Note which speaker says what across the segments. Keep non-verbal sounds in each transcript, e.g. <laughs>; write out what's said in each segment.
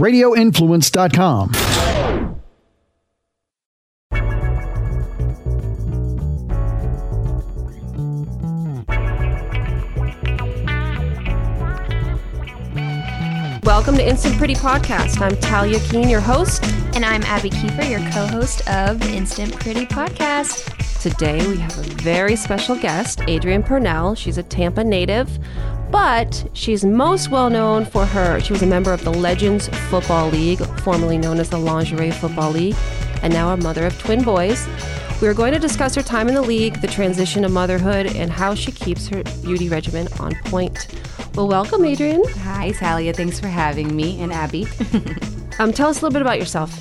Speaker 1: radioinfluence.com.
Speaker 2: Welcome to Instant Pretty Podcast. I'm Talia Keene, your host.
Speaker 3: And I'm Abby Kiefer, your co host of Instant Pretty Podcast.
Speaker 2: Today we have a very special guest, Adrienne Purnell. She's a Tampa native, but she's most well known for her. She was a member of the Legends Football League, formerly known as the Lingerie Football League, and now a mother of twin boys. We are going to discuss her time in the league, the transition to motherhood, and how she keeps her beauty regimen on point. Well, welcome, Adrienne.
Speaker 4: Hi, Talia. Thanks for having me and Abby. <laughs>
Speaker 2: um, tell us a little bit about yourself.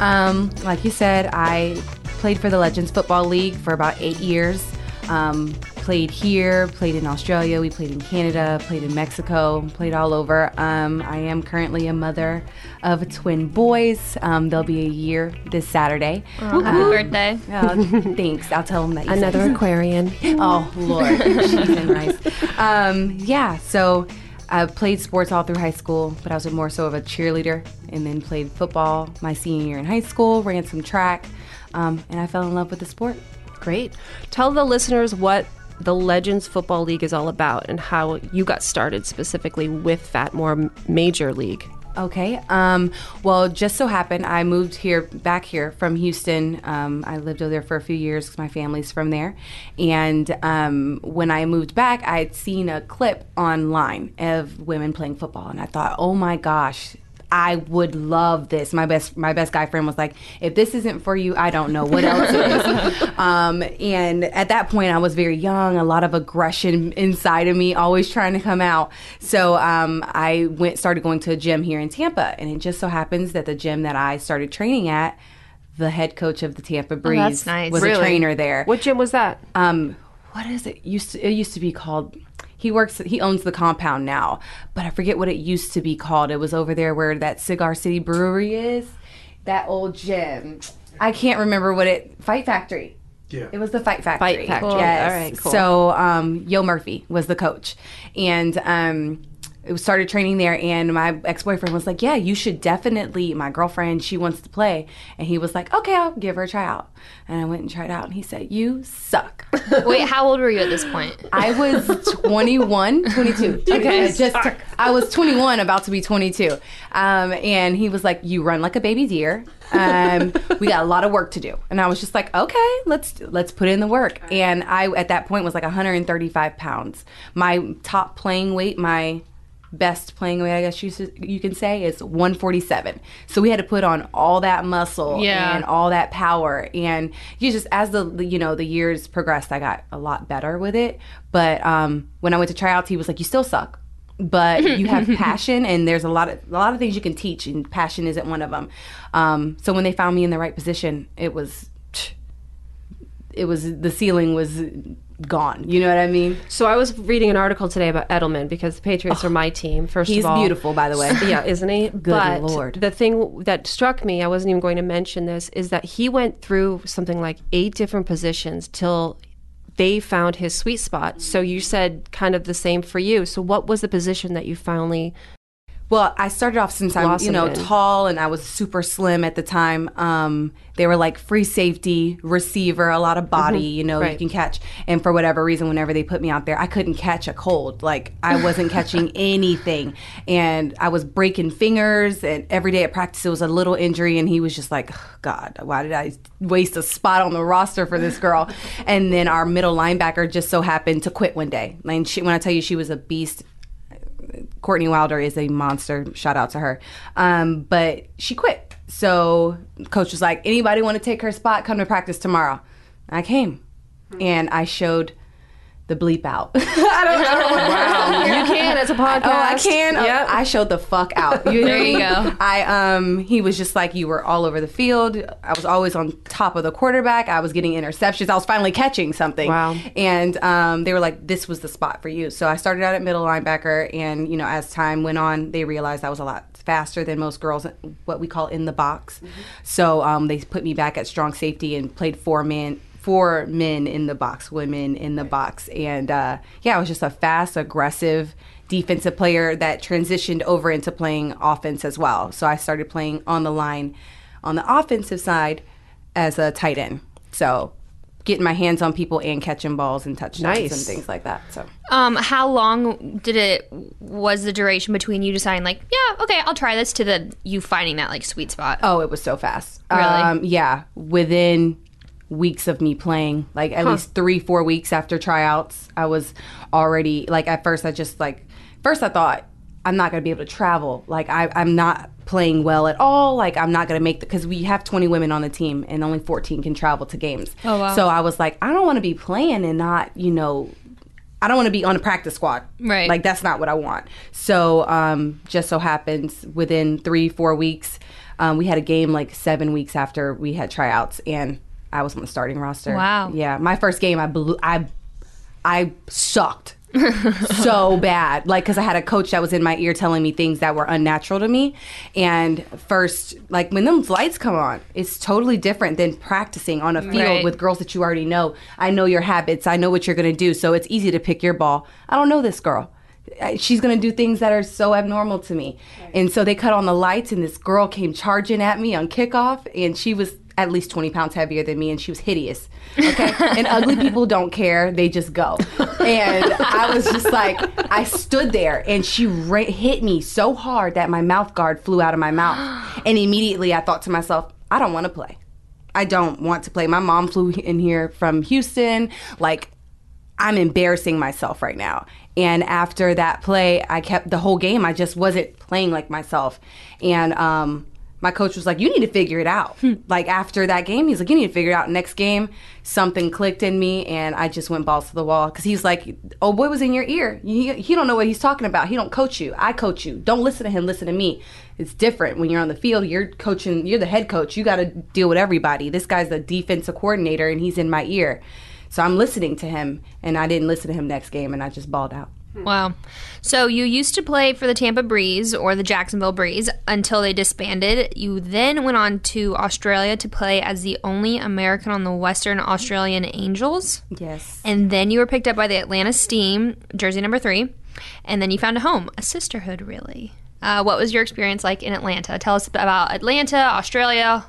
Speaker 4: Um, like you said, I played for the Legends Football League for about eight years. Um, played here, played in Australia, we played in Canada, played in Mexico, played all over. Um, I am currently a mother of twin boys. Um, they'll be a year this Saturday.
Speaker 3: Oh, happy uh, birthday.
Speaker 4: Uh, thanks. I'll tell them that.
Speaker 2: Another said. Aquarian. <laughs>
Speaker 4: oh, Lord. <laughs> She's nice. Um, yeah, so I played sports all through high school, but I was more so of a cheerleader and then played football my senior year in high school, ran some track, um, and I fell in love with the sport.
Speaker 2: Great. Tell the listeners what the Legends Football League is all about and how you got started specifically with Fatmore Major League.
Speaker 4: Okay. Um, well, just so happened I moved here back here from Houston. Um, I lived over there for a few years because my family's from there. And um, when I moved back, I had seen a clip online of women playing football, and I thought, oh my gosh, I would love this. My best my best guy friend was like, if this isn't for you, I don't know what else is. <laughs> um, and at that point, I was very young, a lot of aggression inside of me, always trying to come out. So um, I went started going to a gym here in Tampa, and it just so happens that the gym that I started training at, the head coach of the Tampa oh, Breeze
Speaker 3: oh, nice.
Speaker 4: was really? a trainer there.
Speaker 2: What gym was that?
Speaker 4: Um, what is it? Used to, it used to be called he works he owns the compound now but i forget what it used to be called it was over there where that cigar city brewery is that old gym i can't remember what it fight factory
Speaker 5: yeah.
Speaker 4: It was the Fight Factory.
Speaker 2: Fight Factory.
Speaker 4: Cool. Yes.
Speaker 2: All right, cool.
Speaker 4: So, um, Yo Murphy was the coach. And um, started training there and my ex-boyfriend was like yeah you should definitely my girlfriend she wants to play. And he was like okay i'll give her a tryout. And i went and tried out and he said you suck. <laughs>
Speaker 3: Wait how old were you at this point?
Speaker 4: I was 21 22 <laughs>
Speaker 3: okay
Speaker 4: I just i was 21 about to be 22 um, and he was like you run like a baby deer. Um, we got a lot of work to do. And i was just like okay let's let's put in the work. And i at that point was like 135 pounds. My top playing weight my best playing weight, I guess you, you can say, is 147. So we had to put on all that muscle
Speaker 3: yeah.
Speaker 4: and all that power. And you just, as the, you know, the years progressed, I got a lot better with it. But um, when I went to tryouts, he was like, you still suck. But you have <laughs> passion, and there's a lot of a lot of things you can teach, and passion isn't one of them. Um, so when they found me in the right position, it was, it was the ceiling was gone. You know what I mean?
Speaker 2: So I was reading an article today about Edelman because the Patriots oh, are my team. First
Speaker 4: of
Speaker 2: all,
Speaker 4: he's beautiful, by the way. <laughs>
Speaker 2: yeah, isn't he? <laughs>
Speaker 4: Good
Speaker 2: but
Speaker 4: lord.
Speaker 2: The thing that struck me, I wasn't even going to mention this, is that he went through something like eight different positions till they found his sweet spot. So you said kind of the same for you. So what was the position that you finally
Speaker 4: well, I started off since I'm, you know, tall and I was super slim at the time. Um, they were like free safety, receiver, a lot of body, mm-hmm. you know, right. you can catch. And for whatever reason, whenever they put me out there, I couldn't catch a cold. Like I wasn't catching <laughs> anything. And I was breaking fingers. And every day at practice, it was a little injury. And he was just like, oh, God, why did I waste a spot on the roster for this girl? <laughs> and then our middle linebacker just so happened to quit one day. And she, when I tell you she was a beast, Courtney Wilder is a monster. Shout out to her. Um, but she quit. So coach was like, anybody want to take her spot? Come to practice tomorrow. I came, and I showed the bleep out. <laughs> I
Speaker 2: don't know. wow, <laughs> you can as a podcast.
Speaker 4: Oh, I can. Yeah, I showed the fuck out.
Speaker 3: You there you go. <laughs>
Speaker 4: I um, he was just like you were all over the field. I was always on top of the quarterback. I was getting interceptions. I was finally catching something.
Speaker 2: Wow.
Speaker 4: And um, they were like, this was the spot for you. So I started out at middle linebacker, and you know, as time went on, they realized I was a lot faster than most girls, what we call in the box. Mm-hmm. So um, they put me back at strong safety and played four men four men in the box, women in the box, and uh, yeah, it was just a fast, aggressive defensive player that transitioned over into playing offense as well. So I started playing on the line on the offensive side as a tight end. So getting my hands on people and catching balls and touchdowns nice. and things like that. So,
Speaker 3: um, how long did it was the duration between you deciding like, yeah, okay, I'll try this to the you finding that like sweet spot?
Speaker 4: Oh, it was so fast.
Speaker 3: Really? Um,
Speaker 4: yeah, within weeks of me playing, like at huh. least three, four weeks after tryouts, I was already like at first I just like first I thought I'm not gonna be able to travel. Like I, I'm not playing well at all. Like I'm not gonna make the because we have 20 women on the team and only 14 can travel to games.
Speaker 3: Oh wow!
Speaker 4: So I was like, I don't want to be playing and not, you know, I don't want to be on a practice squad.
Speaker 3: Right.
Speaker 4: Like that's not what I want. So um, just so happens within three, four weeks, um, we had a game like seven weeks after we had tryouts, and I was on the starting roster.
Speaker 3: Wow.
Speaker 4: Yeah, my first game, I blew. I I sucked <laughs> so bad. Like, because I had a coach that was in my ear telling me things that were unnatural to me. And first, like, when those lights come on, it's totally different than practicing on a field right. with girls that you already know. I know your habits, I know what you're going to do. So it's easy to pick your ball. I don't know this girl. She's going to do things that are so abnormal to me. Right. And so they cut on the lights, and this girl came charging at me on kickoff, and she was at least 20 pounds heavier than me and she was hideous. Okay. and ugly <laughs> people don't care. They just go. And I was just like, I stood there and she ra- hit me so hard that my mouth guard flew out of my mouth. <gasps> And immediately I thought to myself, I don't want to play. I don't want to play. My mom flew in here from Houston. Like, I'm embarrassing myself right now. And after that play, I kept the whole game. I just wasn't playing like myself. And um, my coach was like, "You need to figure it out." Hmm. like after that game, he's like, "You need to figure it out." Next game, something clicked in me, and I just went balls to the wall because he's like, "Oh boy, was in your ear. He, he don't know what he's talking about. He don't coach you. I coach you. Don't listen to him. Listen to me." It's different when you're on the field. You're coaching. You're the head coach. You got to deal with everybody. This guy's the defensive coordinator, and he's in my ear. So I'm listening to him, and I didn't listen to him next game, and I just balled out.
Speaker 3: Wow. So you used to play for the Tampa Breeze or the Jacksonville Breeze until they disbanded. You then went on to Australia to play as the only American on the Western Australian Angels.
Speaker 4: Yes.
Speaker 3: And then you were picked up by the Atlanta Steam, jersey number three. And then you found a home, a sisterhood, really. Uh, what was your experience like in Atlanta? Tell us about Atlanta, Australia,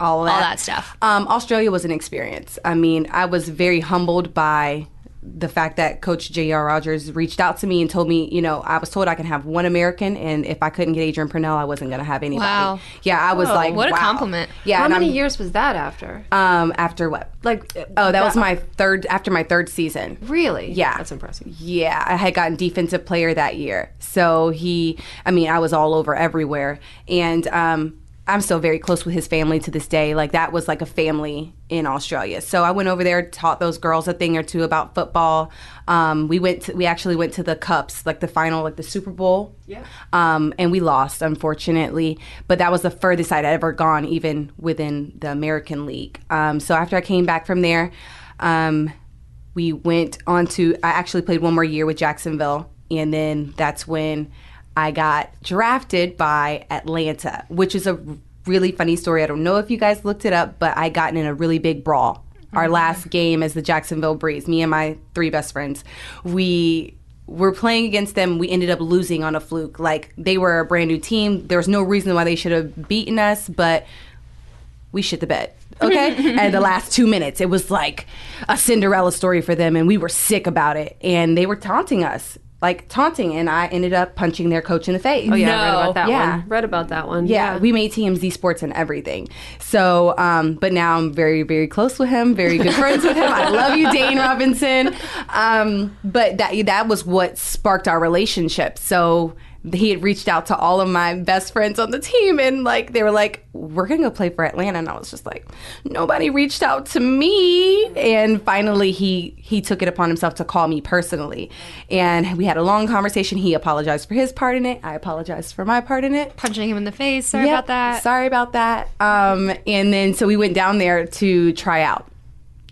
Speaker 4: all that,
Speaker 3: all that stuff.
Speaker 4: Um, Australia was an experience. I mean, I was very humbled by the fact that Coach J.R. Rogers reached out to me and told me, you know, I was told I can have one American, and if I couldn't get Adrienne Purnell, I wasn't going to have anybody.
Speaker 3: Wow.
Speaker 4: Yeah, I was Whoa, like,
Speaker 3: what
Speaker 4: wow.
Speaker 3: a compliment.
Speaker 2: Yeah. How many I'm, years was that after?
Speaker 4: Um, after what?
Speaker 2: Like,
Speaker 4: oh, that, that was my third after my third season.
Speaker 2: Really?
Speaker 4: Yeah,
Speaker 2: that's impressive.
Speaker 4: Yeah, I had gotten defensive player that year, so he, I mean, I was all over everywhere, and um, I'm still very close with his family to this day. Like that was like a family in Australia. So I went over there, taught those girls a thing or two about football. Um, we went, to, we actually went to the cups, like the final, like the Super Bowl.
Speaker 2: Yeah.
Speaker 4: Um, and we lost, unfortunately. But that was the furthest I'd ever gone, even within the American League. Um, so after I came back from there, um, we went on to. I actually played one more year with Jacksonville, and then that's when I got drafted by Atlanta, which is a really funny story. I don't know if you guys looked it up, but I got in a really big brawl. Our mm-hmm. last game as the Jacksonville Breeze, me and my three best friends, we were playing against them. We ended up losing on a fluke. Like they were a brand new team. There was no reason why they should have beaten us, but we shit the bed. Okay. <laughs> and the last two minutes, it was like a Cinderella story for them, and we were sick about it. And they were taunting us like taunting, and I ended up punching their coach in the face.
Speaker 2: Oh yeah,
Speaker 3: no.
Speaker 2: read about that
Speaker 4: yeah.
Speaker 2: one. Read about that one.
Speaker 4: Yeah, yeah, we made TMZ Sports and everything. So, um, but now I'm very, very close with him. Very good friends with him. I love you, Dane Robinson. Um, but that that was what sparked our relationship. So he had reached out to all of my best friends on the team and like they were like we're gonna go play for atlanta and i was just like nobody reached out to me. And finally he he took it upon himself to call me personally. And we had a long conversation. He apologized for his part in it. I apologized for my part in it.
Speaker 3: Punching him in the face. Sorry yep, about that.
Speaker 4: Sorry about that. Um, and then so we went down there to try out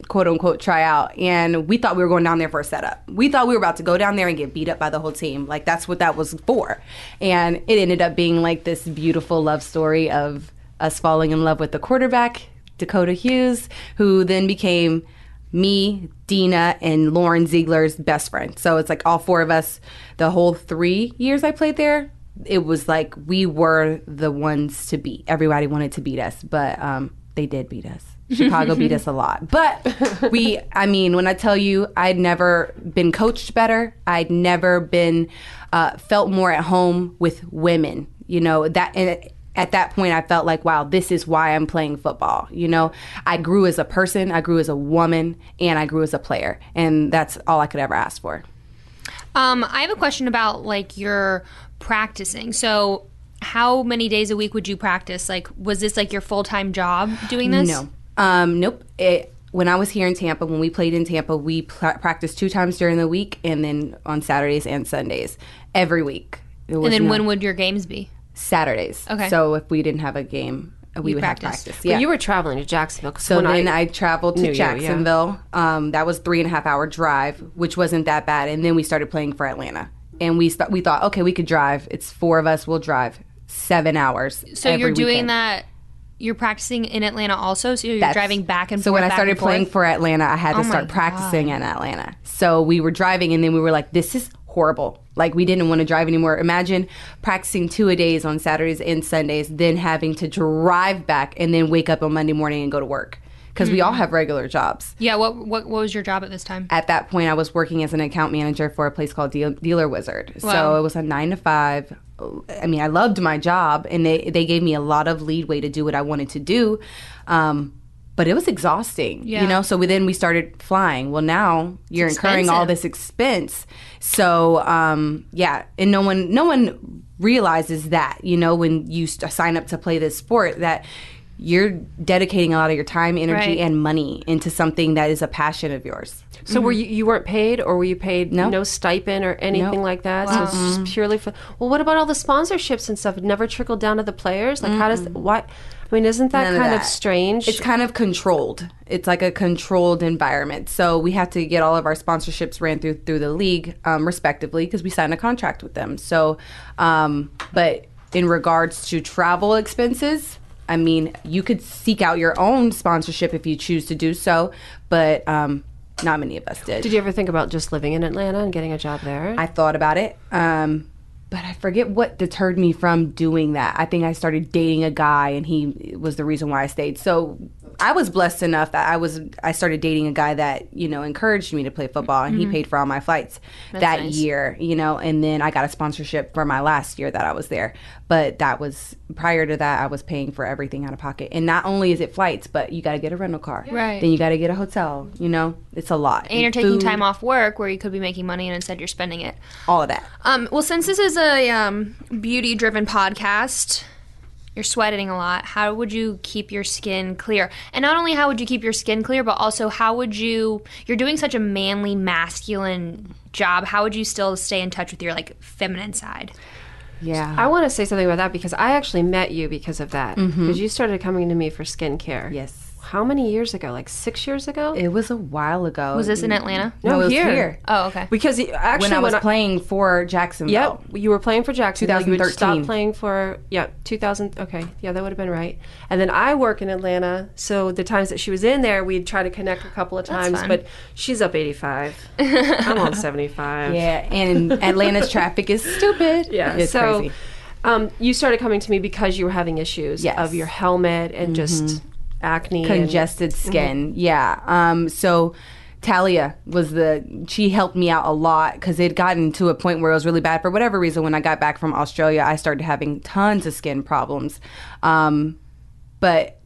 Speaker 4: quote unquote tryout and we thought we were going down there for a setup. We thought we were about to go down there and get beat up by the whole team. Like that's what that was for. And it ended up being like this beautiful love story of us falling in love with the quarterback, Dakota Hughes, who then became me, Dina, and Lauren Ziegler's best friend. So it's like all four of us. The whole three years I played there, it was like we were the ones to beat. Everybody wanted to beat us, but um, they did beat us. Chicago beat us a lot. But <laughs> we, I mean, when I tell you, I'd never been coached better. I'd never been uh, felt more at home with women. You know that. And at that point, I felt like, wow, this is why I'm playing football. You know, I grew as a person, I grew as a woman, and I grew as a player, and that's all I could ever ask for.
Speaker 3: Um, I have a question about like your practicing. So, how many days a week would you practice? Like, was this like your full time job doing this?
Speaker 4: No, um, nope. It, when I was here in Tampa, when we played in Tampa, we pl- practiced two times during the week and then on Saturdays and Sundays every week.
Speaker 3: And then no, when would your games be?
Speaker 4: Saturdays. Okay. So if we didn't have a game, we you would practice. have practice.
Speaker 2: Yeah. But you were traveling to Jacksonville.
Speaker 4: So then I, I traveled to Jacksonville. You, yeah. um, that was three and a half hour drive, which wasn't that bad. And then we started playing for Atlanta. And we st- we thought, okay, we could drive. It's four of us. We'll drive seven hours.
Speaker 3: So you're doing weekend. that you're practicing in Atlanta also, so you're That's, driving back and
Speaker 4: so
Speaker 3: forth.
Speaker 4: So when I started playing for Atlanta, I had to oh start practicing in Atlanta. So we were driving, and then we were like, "This is horrible." Like we didn't want to drive anymore. Imagine practicing two a days on Saturdays and Sundays, then having to drive back and then wake up on Monday morning and go to work because mm-hmm. we all mm-hmm. have regular jobs.
Speaker 3: Yeah. What, what what was your job at this time?
Speaker 4: At that point, I was working as an account manager for a place called Deal, Dealer Wizard. Wow. So it was a nine to five I mean, I loved my job, and they they gave me a lot of leadway to do what I wanted to do. Um, but it was exhausting, yeah. you know. So we, then we started flying. Well, now you're incurring all this expense. So um, yeah, and no one no one realizes that, you know, when you sign up to play this sport that you're dedicating a lot of your time, energy, right. and money into something that is a passion of yours.
Speaker 2: So mm-hmm. were you you weren't paid, or were you paid no, no stipend or anything nope. like that? Wow. So it's just purely for. Well, what about all the sponsorships and stuff? It never trickled down to the players. Like, mm-hmm. how does what? I mean, isn't that None kind of, that. of, strange?
Speaker 4: It's kind of controlled. It's like a controlled environment. So we have to get all of our sponsorships ran through through the league, um, respectively, because we signed a contract with them. So, um, but in regards to travel expenses, I mean, you could seek out your own sponsorship if you choose to do so, but um, not many of us did.
Speaker 2: Did you ever think about just living in Atlanta and getting a job there?
Speaker 4: I thought about it. Um, but I forget what deterred me from doing that. I think I started dating a guy, and he was the reason why I stayed. So I was blessed enough that I was I started dating a guy that you know encouraged me to play football, and mm-hmm. he paid for all my flights That's that nice. year. You know, and then I got a sponsorship for my last year that I was there. But that was prior to that, I was paying for everything out of pocket. And not only is it flights, but you got to get a rental car.
Speaker 3: Right.
Speaker 4: Then you got to get a hotel. You know, it's a lot.
Speaker 3: And, and you're taking time off work where you could be making money, and instead you're spending it.
Speaker 4: All of that.
Speaker 3: Um. Well, since this is a um, beauty-driven podcast you're sweating a lot. How would you keep your skin clear? And not only how would you keep your skin clear, but also how would you you're doing such a manly, masculine job. How would you still stay in touch with your like feminine side?
Speaker 2: Yeah. I want to say something about that because I actually met you because of that. Because mm-hmm. you started coming to me for skincare.
Speaker 4: Yes
Speaker 2: how many years ago? Like six years ago?
Speaker 4: It was a while ago.
Speaker 3: Was this in Atlanta?
Speaker 4: No,
Speaker 2: no
Speaker 4: here. here.
Speaker 3: Oh, okay.
Speaker 2: Because actually,
Speaker 4: when I was when I, playing for Jacksonville.
Speaker 2: Yep, you were playing for Jacksonville. 2013. You stopped playing for yeah, 2000. Okay, yeah, that would have been right. And then I work in Atlanta, so the times that she was in there, we'd try to connect a couple of times. But she's up 85. <laughs> I'm on 75.
Speaker 4: Yeah, and Atlanta's <laughs> traffic is stupid.
Speaker 2: Yeah,
Speaker 4: it's
Speaker 2: so.
Speaker 4: Crazy.
Speaker 2: Um, you started coming to me because you were having issues yes. of your helmet and mm-hmm. just acne,
Speaker 4: congested and, skin. Mm-hmm. Yeah. Um, so. Talia was the she helped me out a lot because it had gotten to a point where it was really bad for whatever reason. When I got back from Australia, I started having tons of skin problems. Um, but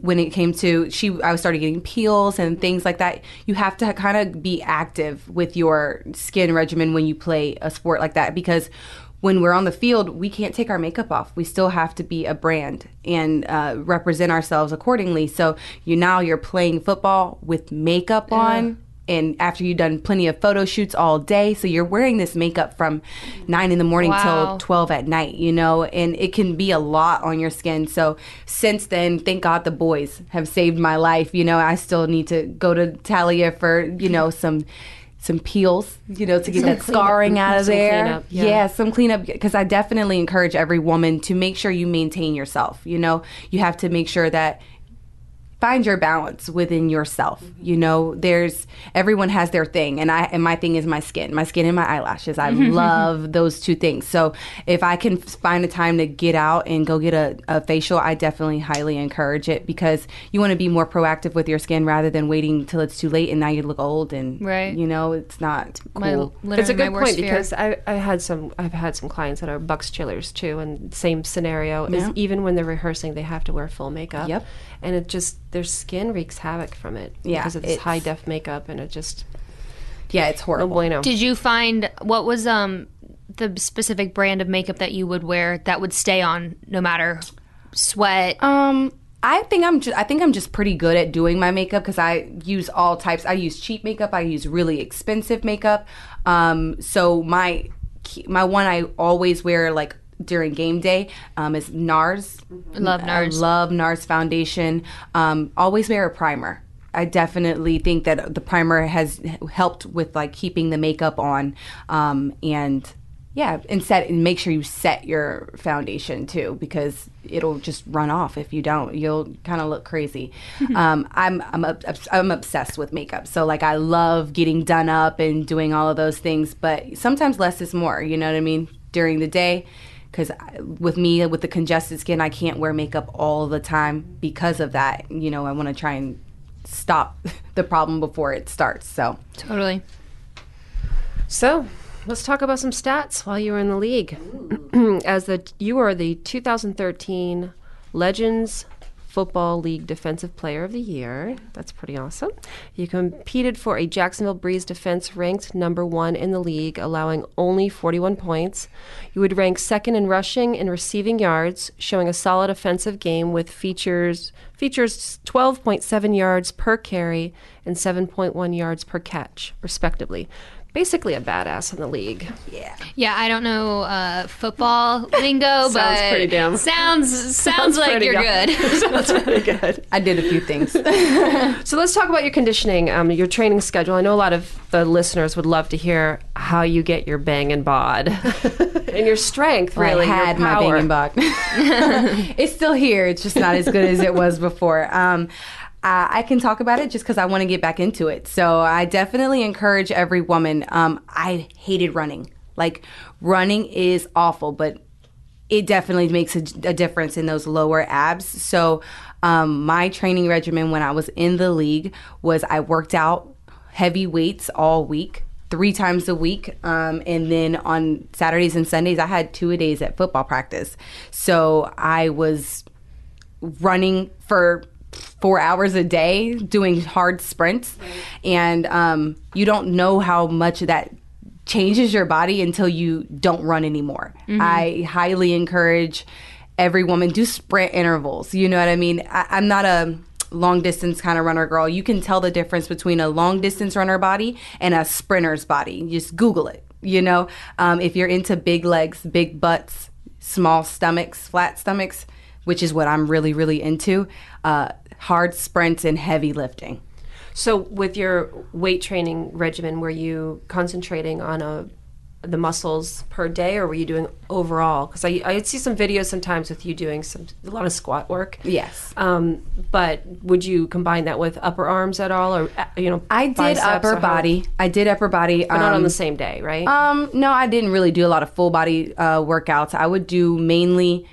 Speaker 4: when it came to she, I was started getting peels and things like that. You have to kind of be active with your skin regimen when you play a sport like that because when we're on the field, we can't take our makeup off. We still have to be a brand and uh, represent ourselves accordingly. So you now you're playing football with makeup yeah. on, and after you've done plenty of photo shoots all day, so you're wearing this makeup from nine in the morning wow. till twelve at night. You know, and it can be a lot on your skin. So since then, thank God the boys have saved my life. You know, I still need to go to Talia for you know some some peels, you know, to get some that scarring out of there. Cleanup, yeah. yeah, some cleanup because I definitely encourage every woman to make sure you maintain yourself. You know, you have to make sure that find your balance within yourself. You know, there's everyone has their thing, and I and my thing is my skin, my skin and my eyelashes. I love those two things. So if I can find a time to get out and go get a, a facial, I definitely highly encourage it because you want to be more proactive with your skin rather than waiting till it's too late and now you look old and
Speaker 3: right.
Speaker 4: You know, it's not cool.
Speaker 2: My, it's a good point fear. because I, I had some I've had some clients that are bucks chillers too, and same scenario yeah. is even when they're rehearsing, they have to wear full makeup.
Speaker 4: Yep
Speaker 2: and it just their skin wreaks havoc from it. Yeah, because it's, high def makeup, and it just
Speaker 4: yeah, it's horrible.
Speaker 2: No bueno.
Speaker 3: Did you find what was um the specific brand of makeup that you would wear that would stay on no matter sweat?
Speaker 4: Um, I think I'm just I think I'm just pretty good at doing my makeup because I use all types. I use cheap makeup. I use really expensive makeup. Um, so my my one I always wear like during game day um, is NARS.
Speaker 3: Love NARS.
Speaker 4: I love NARS Foundation. Um, always wear a primer. I definitely think that the primer has helped with like keeping the makeup on um, and yeah, and set and make sure you set your foundation too because it'll just run off if you don't. You'll kind of look crazy. <laughs> um, I'm I'm I'm obsessed with makeup, so like I love getting done up and doing all of those things. But sometimes less is more. You know what I mean? During the day, because with me with the congested skin i can't wear makeup all the time because of that. You know i want to try and stop <laughs> the problem before it starts so.
Speaker 3: Totally.
Speaker 2: So let's talk about some stats while you were in the league. <clears throat> As the you are the 2013 legends Football League Defensive Player of the Year. That's pretty awesome. You competed for a Jacksonville Breeze defense ranked number one in the league, allowing only 41 points. You would rank second in rushing and receiving yards, showing a solid offensive game with features features 12.7 yards per carry and 7.1 yards per catch, respectively basically a badass in the league.
Speaker 4: Yeah.
Speaker 3: Yeah, I don't know uh, football lingo, <laughs>
Speaker 2: sounds
Speaker 3: but
Speaker 2: pretty damn. <laughs>
Speaker 3: sounds <laughs> sounds, sounds like you're good.
Speaker 2: sounds pretty good.
Speaker 4: I did a few things.
Speaker 2: so let's talk about your conditioning, um, your training schedule. I know a lot of the listeners would love to hear how you get your bang and bod and your strength. Really,
Speaker 4: I had my bang and bod. it's still here. It's just not as good as it was before. Um, uh, I can talk about it just because I want to get back into it. So I definitely encourage every woman. Um, I hated running. Like running is awful, but it definitely makes a, a difference in those lower abs. So um, my training regimen when I was in the league was I worked out heavy weights all week three times a week. Um, and then on Saturdays and Sundays, I had two a days at football practice. So I was running for four hours a day doing hard sprints, and um, you don't know how much that changes your body until you don't run anymore. Mm-hmm. I highly encourage every woman do sprint intervals. You know what I mean? I, I'm not a long distance kind of runner girl. You can tell the difference between a long distance runner body and a sprinter's body. Just Google it. You know, um, if you're into big legs, big butts, small stomachs, flat stomachs, which is what I'm really, really into. Uh, hard sprints and heavy lifting.
Speaker 2: So, with your weight training regimen, were you concentrating on a the muscles per day, or were you doing overall? Because I I see some videos sometimes with you doing some a lot of squat work.
Speaker 4: Yes.
Speaker 2: Um, but would you combine that with upper arms at all, or uh, you know?
Speaker 4: I did upper body. I did upper body,
Speaker 2: but um, not on the um, same day, right?
Speaker 4: Um, no, I didn't really do a lot of full body uh, workouts. I would do mainly,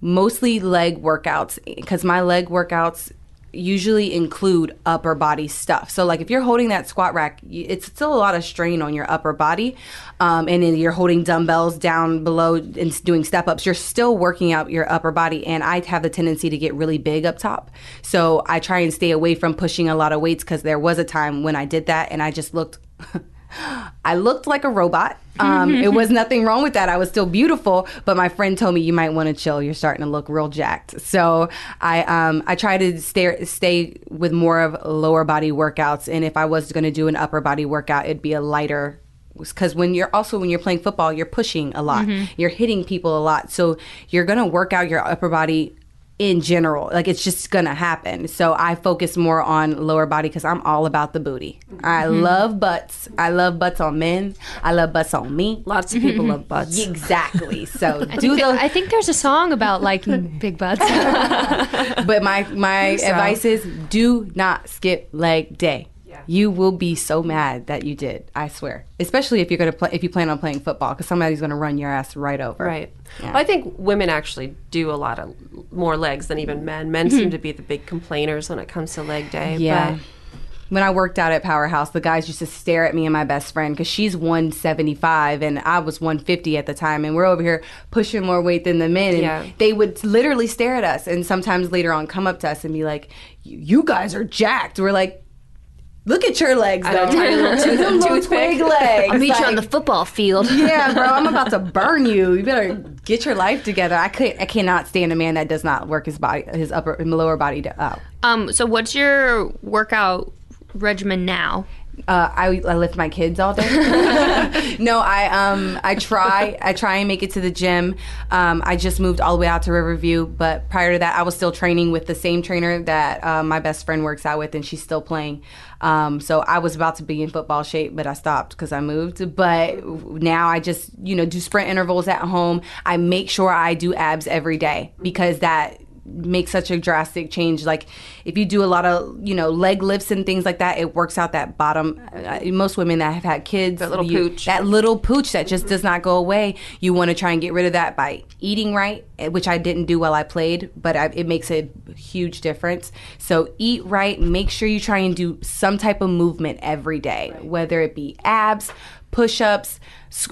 Speaker 4: mostly leg workouts because my leg workouts usually include upper body stuff. So, like if you're holding that squat rack, it's still a lot of strain on your upper body, um, and then you're holding dumbbells down below and doing step ups. You're still working out your upper body, and I have the tendency to get really big up top. So I try and stay away from pushing a lot of weights because there was a time when I did that, and I just looked. <laughs> <gasps> I looked like a robot. Um, it was <laughs> nothing wrong with that. I was still beautiful, but my friend told me you might want to chill. You're starting to look real jacked. So I um, I try to stay stay with more of lower body workouts, and if I was going to do an upper body workout, it'd be a lighter because when you're also when you're playing football, you're pushing a lot, mm-hmm. you're hitting people a lot, so you're going to work out your upper body in general. Like it's just gonna happen. So I focus more on lower body because I'm all about the booty. I mm-hmm. love butts. I love butts on men. I love butts on me.
Speaker 2: Lots of people love <laughs> butts.
Speaker 4: Exactly. <laughs> So
Speaker 3: I do those. I think there's a song about liking big butts. <laughs>
Speaker 4: but my my so. advice is do not skip leg day you will be so mad that you did. I swear. Especially if you're gonna play, if you plan on playing football, because somebody's gonna run your ass right over.
Speaker 2: Right. Yeah. Well, I think women actually do a lot of more legs than even men. Men seem to be the big complainers when it comes to leg day.
Speaker 4: Yeah. But when I worked out at Powerhouse, the guys used to stare at me and my best friend because she's 175 and I was 150 at the time, and we're over here pushing more weight than the men. And yeah. they would literally stare at us, and sometimes later on come up to us and be like, "You guys are jacked." We're like, Look at your legs, though. Tiny little <laughs> tooth, twig legs.
Speaker 3: I'll meet like, you on the football field.
Speaker 4: yeah, bro, I'm about to <laughs> burn you. You better get your life together. I could, I cannot stand a man that does not work his body, his upper, and lower body out.
Speaker 3: Um. So, what's your workout regimen now?
Speaker 4: Uh, I, I lift my kids all day. <laughs> no, I um I try I try and make it to the gym. Um, I just moved all the way out to Riverview, but prior to that, I was still training with the same trainer that uh, my best friend works out with, and she's still playing. Um, so I was about to be in football shape, but I stopped because I moved. But now I just you know do sprint intervals at home. I make sure I do abs every day because that make such a drastic change. Like if you do a lot of you know leg lifts and things like that, it works out that bottom. Uh, most women that have had kids,
Speaker 2: that little
Speaker 4: you,
Speaker 2: pooch,
Speaker 4: that little pooch that just does not go away. You want to try and get rid of that by eating right, eh, which I didn't do while I played, but I, it makes a huge difference. So eat right. Make sure you try and do some type of movement every day, right. whether it be abs, push ups,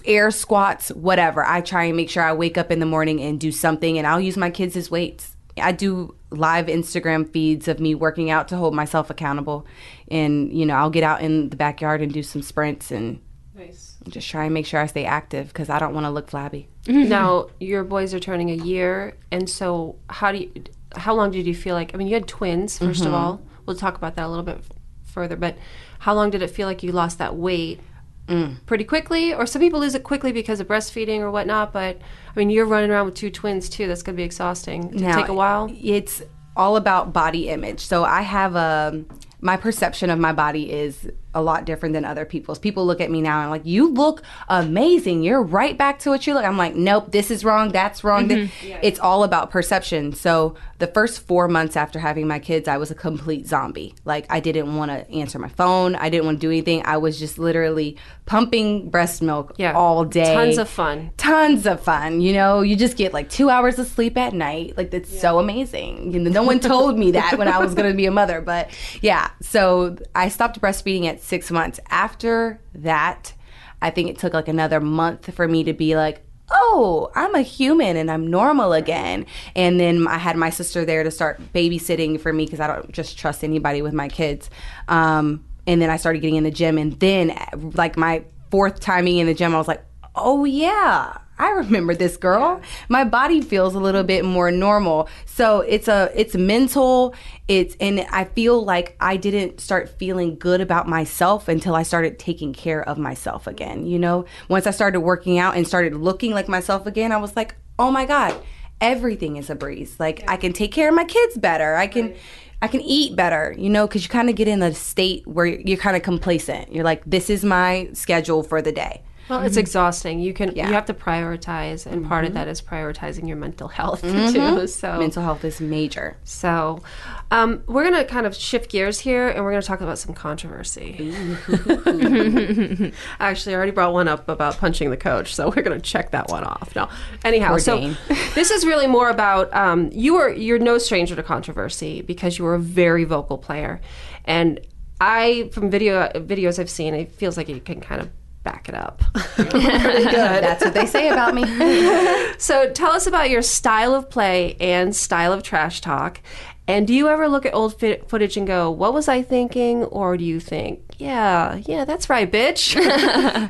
Speaker 4: air squats, whatever. I try and make sure I wake up in the morning and do something, and I'll use my kids as weights. I do live Instagram feeds of me working out to hold myself accountable. And, you know, I'll get out in the backyard and do some sprints and nice. just try and make sure I stay active because I don't want to look flabby. <laughs>
Speaker 2: now, your boys are turning a year. And so, how do you, how long did you feel like, I mean, you had twins, 1st mm-hmm. of all. We'll talk about that a little bit further. But how long did it feel like you lost that weight? Mm. pretty quickly, or some people lose it quickly because of breastfeeding or whatnot. But I mean, you're running around with two twins too. That's going to be exhausting. Did now, it take a while?
Speaker 4: It's all about body image. So I have a my perception of my body is a lot different than other people's. People look at me now and like, you look amazing. You're right back to what you look. I'm like, nope, this is wrong. That's wrong. Mm-hmm. Yeah. It's all about perception. So the first four months after having my kids, I was a complete zombie. Like I didn't want to answer my phone. I didn't want to do anything. I was just literally pumping breast milk yeah. all day.
Speaker 2: Tons of fun.
Speaker 4: Tons of fun. You know, you just get like two hours of sleep at night. Like that's yeah. so amazing. You know, no one told me that when I was going to be a mother, but yeah. So I stopped breastfeeding at six months. After that, I think it took like another month for me to be like, oh, I'm a human and I'm normal again. And then I had my sister there to start babysitting for me because I don't just trust anybody with my kids. Um, and then I started getting in the gym. And then, like, my fourth time being in the gym, I was like, oh, yeah, I remember this girl. My body feels a little bit more normal. So it's a it's mental. It's and I feel like I didn't start feeling good about myself until I started taking care of myself again. You know, once I started working out and started looking like myself again, I was like, "Oh my god, everything is a breeze. Like yeah. I can take care of my kids better. I can right. I can eat better, you know, because you kind of get in a state where you're kind of complacent. You're like, this is my schedule for the day.
Speaker 2: Well, it's mm-hmm. exhausting. You can yeah. you have to prioritize, and mm-hmm. part of mm-hmm. that is prioritizing your mental health <laughs> mm-hmm. too. So
Speaker 4: mental health is major.
Speaker 2: So um, we're gonna kind of shift gears here, and we're gonna talk about some controversy. <laughs> <laughs> Actually, I already brought one up about punching the coach, so we're gonna check that one off. No, anyhow, so this is really more about um, you are you're no stranger to controversy because you are a very vocal player, and I from video videos I've seen, it feels like you can kind of back it up. <laughs> <laughs>
Speaker 4: Pretty good. That's what they say about me. <laughs>
Speaker 2: so tell us about your style of play and style of trash talk. And do you ever look at old footage and go, "What was I thinking?" Or do you think, "Yeah, yeah, that's right, bitch."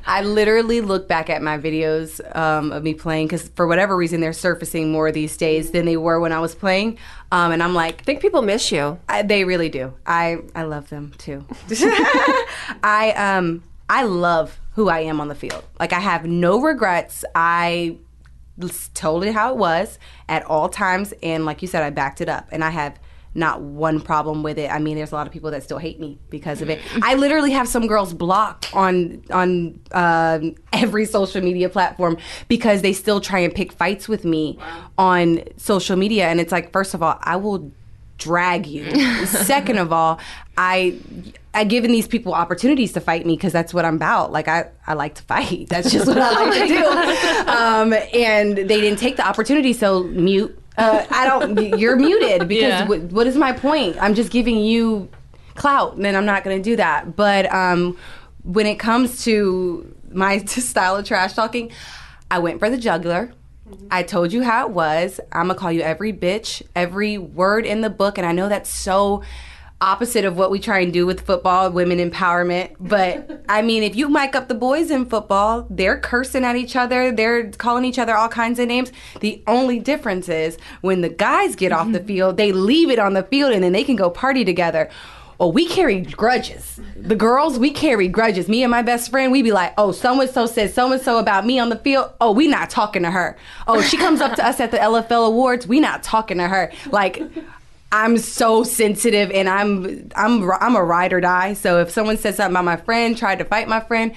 Speaker 4: I literally look back at my videos um, of me playing because for whatever reason they're surfacing more these days than they were when I was playing, um, and I'm like,
Speaker 2: I think people miss you.
Speaker 4: I, they really do. I I love them too. I um I love who I am on the field. Like I have no regrets. I told it how it was at all times. And like you said, I backed it up. And I have not one problem with it. I mean, there's a lot of people that still hate me because of it. I literally have some girls blocked on on uh, every social media platform because they still try and pick fights with me wow. on social media. And it's like, first of all, I will drag you. <laughs> Second of all, I I given these people opportunities to fight me because that's what I'm about. Like I, I like to fight. <laughs> That's just what I like to <laughs> do. Um, and they didn't take the opportunity, so mute. Uh, I don't. You're muted <laughs> because yeah. w- what is my point? I'm just giving you clout, and I'm not going to do that. But um, when it comes to my style of trash talking, I went for the juggler. I told you how it was. I'm gonna call you every bitch, every word in the book, and I know that's so opposite of what we try and do with football, women empowerment. But I mean, if you mic up the boys in football, they're cursing at each other, they're calling each other all kinds of names. The only difference is when the guys get off the mm-hmm. field, they leave it on the field and then they can go party together. Oh, we carry grudges. The girls, we carry grudges. Me and my best friend, we be like, oh, so and so said so and so about me on the field. Oh, we not talking to her. Oh, she comes up to us at the LFL awards. We not talking to her. Like, I'm so sensitive and I'm I'm I'm a ride or die. So if someone says something about my friend, tried to fight my friend,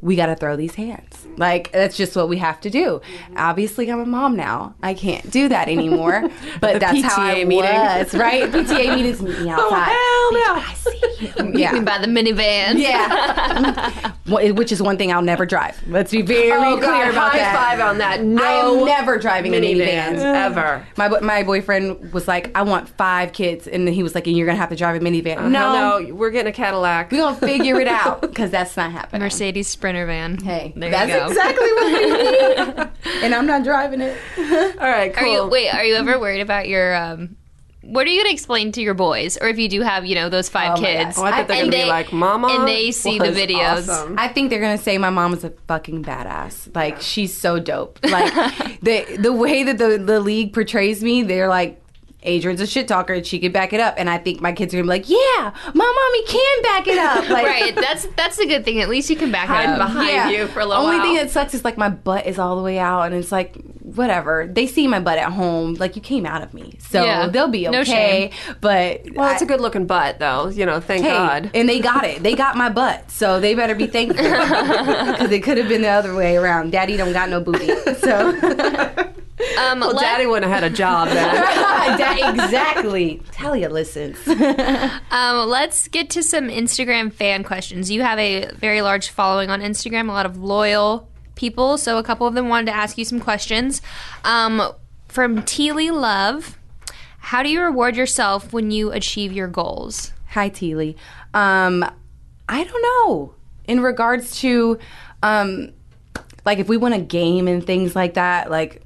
Speaker 4: we got to throw these hands. Like that's just what we have to do. Mm-hmm. Obviously, I'm a mom now. I can't do that anymore. <laughs> But that's PTA how I meeting. was, right? PTA <laughs> meetings meet me oh, outside. Oh hell no! I
Speaker 3: see you. <laughs> Yeah. by the minivan.
Speaker 4: Yeah. Which is one thing I'll never drive. Let's be very oh, clear God, about
Speaker 1: high
Speaker 4: that.
Speaker 1: five on that. No,
Speaker 4: I am never driving minivans
Speaker 1: a minivan ever.
Speaker 4: My my boyfriend was like, I want five kids, and then he was like, and you're gonna have to drive a minivan. Uh,
Speaker 1: no, no, we're getting a Cadillac.
Speaker 4: We're gonna figure it out because that's not happening.
Speaker 3: Mercedes Sprinter van.
Speaker 4: Hey, there that's exactly what we need. <laughs> and I'm not driving it. <laughs>
Speaker 1: All right, cool.
Speaker 3: Are you, wait, are you ever worried about your um, what are you going to explain to your boys, or if you do have, you know, those five oh kids?
Speaker 1: Oh, I thought they're going to be like, "Mama,"
Speaker 3: and they see the videos.
Speaker 4: Awesome. I think they're going to say my mom is a fucking badass. Like yeah. she's so dope. Like <laughs> the the way that the the league portrays me, they're like Adrienne's a shit talker and she can back it up. And I think my kids are gonna be like, yeah, my mommy can back it up. <laughs> Like,
Speaker 3: right. That's that's the good thing. At least you can back
Speaker 1: it
Speaker 3: up
Speaker 1: behind yeah. you for a little
Speaker 4: Only
Speaker 1: while.
Speaker 4: thing that sucks is like my butt is all the way out and it's like whatever. They see my butt at home. Like you came out of me. So yeah. they'll be okay. No but
Speaker 1: Well, it's a good looking butt though. You know, thank hey, God.
Speaker 4: And they got it. They got my butt. So they better be thankful. <laughs> <laughs> Because it could have been the other way around. Daddy don't got no booty. So
Speaker 1: um, well, let- Daddy wouldn't have had a job
Speaker 4: then. <laughs> exactly. <laughs> Talia listens. <laughs>
Speaker 3: um, let's get to some Instagram fan questions. You have a very large following on Instagram, a lot of loyal people. So a couple of them wanted to ask you some questions. Um, from Teely Love, how do you reward yourself when you achieve your goals?
Speaker 4: Hi, Teely. Um, I don't know. In regards to, um, like, if we win a game and things like that, like,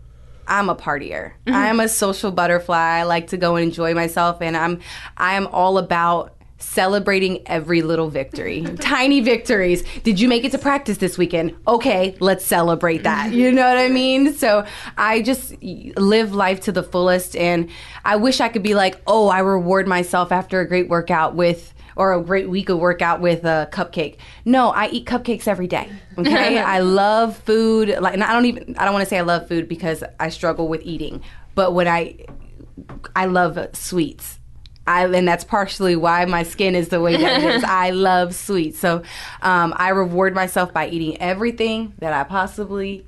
Speaker 4: I'm a partier. Mm-hmm. I am a social butterfly. I like to go and enjoy myself and I'm I am all about celebrating every little victory. <laughs> Tiny victories. Did you make it to practice this weekend? Okay, let's celebrate that. You know what I mean? So I just live life to the fullest and I wish I could be like, "Oh, I reward myself after a great workout with or a great week of workout with a cupcake. No, I eat cupcakes every day. Okay, <laughs> I love food. Like, and I don't even I don't want to say I love food because I struggle with eating. But when I I love sweets. I, and that's partially why my skin is the way that it is. <laughs> I love sweets. So um, I reward myself by eating everything that I possibly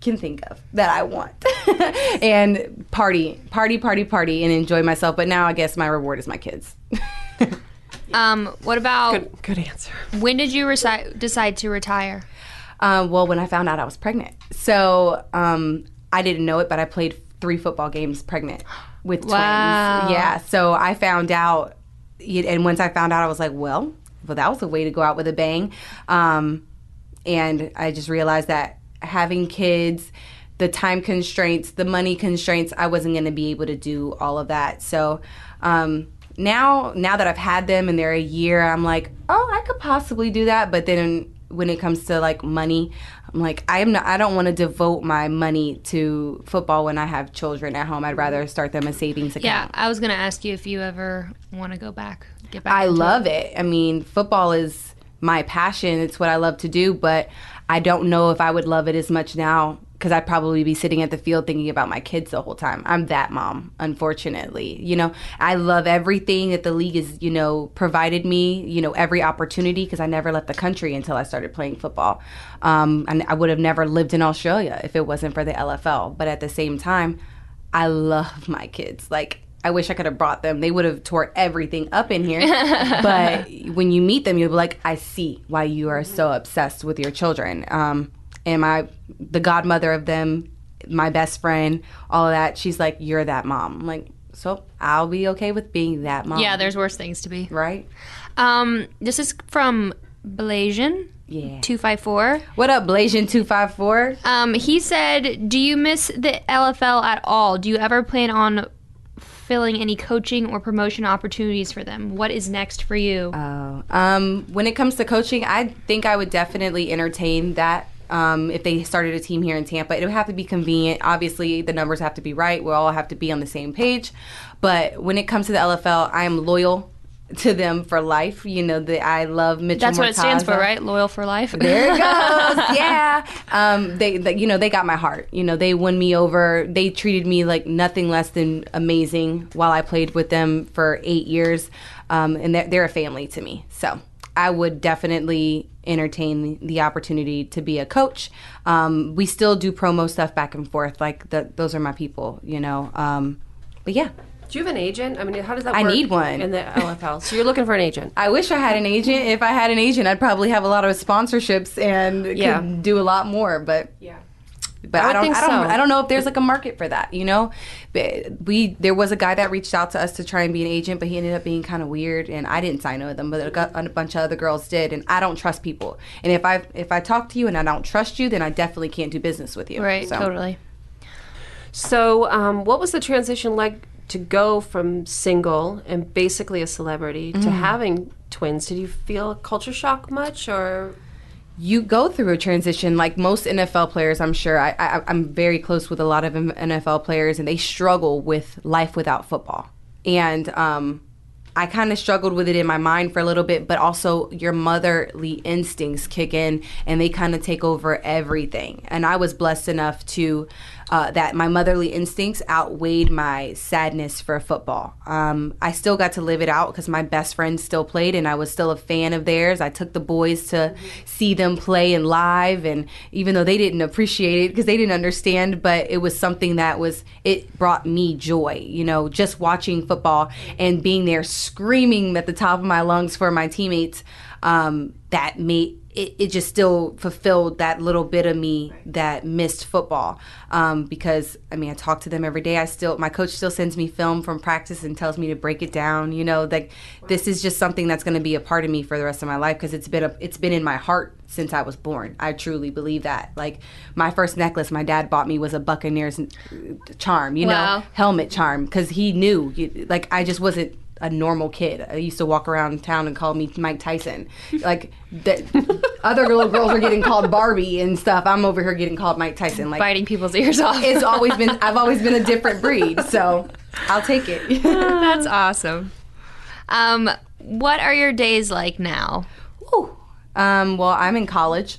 Speaker 4: can think of that I want. <laughs> and party, party, party, party, and enjoy myself. But now I guess my reward is my kids.
Speaker 3: Um, what about
Speaker 1: good, good answer?
Speaker 3: When did you reci- decide to retire?
Speaker 4: Um, well, when I found out I was pregnant. So um, I didn't know it, but I played three football games pregnant with wow. twins. Yeah. So I found out, and once I found out, I was like, well, well, that was a way to go out with a bang. Um, and I just realized that having kids, the time constraints, the money constraints, I wasn't going to be able to do all of that. So um, now now that I've had them and they're a year, I'm like, oh, I could possibly do that. But then when it comes to like money, I'm like, I'm not. I don't want to devote my money to football when I have children at home. I'd rather start them a savings account.
Speaker 3: Yeah, I was gonna ask you if you ever want to go back, get back.
Speaker 4: I love it. it. I mean, football is my passion. It's what I love to do, but I don't know if I would love it as much now because I'd probably be sitting at the field thinking about my kids the whole time. I'm that mom, unfortunately. You know, I love everything that the league has, you know, provided me, you know, every opportunity because I never left the country until I started playing football. Um, and I would have never lived in Australia if it wasn't for the LFL. But at the same time, I love my kids. Like, I wish I could have brought them. They would have tore everything up in here. <laughs> but when you meet them, you'll be like, I see why you are so obsessed with your children. Um, and my the godmother of them, my best friend, all of that. She's like, "You're that mom." I'm like, so I'll be okay with being that mom.
Speaker 3: Yeah, there's worse things to be.
Speaker 4: Right.
Speaker 3: Um, this is from Blasian.
Speaker 4: Yeah.
Speaker 3: 254.
Speaker 4: What up, Blasian 254?
Speaker 3: Um, he said, Do you miss the LFL at all? Do you ever plan on filling any coaching or promotion opportunities for them? What is next for you?
Speaker 4: Oh, um, when it comes to coaching, I think I would definitely entertain that um, if they started a team here in Tampa. It would have to be convenient. Obviously, the numbers have to be right. We all have to be on the same page. But when it comes to the LFL, I am loyal to them for life. You know, that I love Mitchell.
Speaker 3: That's what it stands for, right? Loyal for life.
Speaker 4: There it goes. <laughs> yeah. Um, they, they, you know, they got my heart. You know, they won me over. They treated me like nothing less than amazing while I played with them for eight years. Um, and they're, they're a family to me. So I would definitely entertain the opportunity to be a coach. Um, we still do promo stuff back and forth. Like the, those are my people, you know. Um, but yeah.
Speaker 1: Do you have an agent? I mean, how does that work?
Speaker 4: I need one.
Speaker 1: in the LFL. So you're looking for an agent. <laughs>
Speaker 4: I wish I had an agent. If I had an agent, I'd probably have a lot of sponsorships and
Speaker 1: Yeah.
Speaker 4: could do a lot more. But
Speaker 1: Yeah.
Speaker 4: But
Speaker 1: I
Speaker 4: I, don't,
Speaker 1: think
Speaker 4: I don't,
Speaker 1: so.
Speaker 4: I don't know if there's like a market for that. You know, But we there was a guy that reached out to us to try and be an agent, but he ended up being kind of weird, and I didn't sign with them, but a, bunch of other girls did, and I don't trust people. And if I if I talk to you and I don't trust you, then I definitely can't do business with you.
Speaker 3: Right,
Speaker 4: So-
Speaker 3: totally.
Speaker 1: So, um, what was the transition like to go from single and basically a celebrity to having twins? Did you feel culture shock much, or
Speaker 4: you go through a transition like most NFL players. I'm sure I, I, I'm very close with a lot of NFL players, and they struggle with life without football. And um, I kind of struggled with it in my mind for a little bit, but also your motherly instincts kick in, and they kind of take over everything. And I was blessed enough to. Uh, that my motherly instincts outweighed my sadness for football. Um, I still got to live it out because my best friend still played and I was still a fan of theirs. I took the boys to see them play in live, and even though they didn't appreciate it because they didn't understand, but it was something that was, it brought me joy, you know, just watching football and being there screaming at the top of my lungs for my teammates. Um, that made it, it just still fulfilled that little bit of me that missed football um, because I mean I talk to them every day. I still my coach still sends me film from practice and tells me to break it down. You know, like this is just something that's going to be a part of me for the rest of my life because it's been a, it's been in my heart since I was born. I truly believe that. Like my first necklace my dad bought me was a Buccaneers charm. You
Speaker 3: Wow.
Speaker 4: know, helmet charm because he knew you- like I just wasn't a normal kid. I used to walk around town and call me Mike Tyson. Like the, <laughs> other little girls are getting called Barbie and stuff. I'm over here getting called Mike Tyson. Like
Speaker 3: Biting people's ears off.
Speaker 4: it's always been <laughs> I've always been a different breed. So I'll take it. <laughs>
Speaker 3: That's awesome. Um, what are your days like now?
Speaker 4: Whew. Um, well, I'm in college,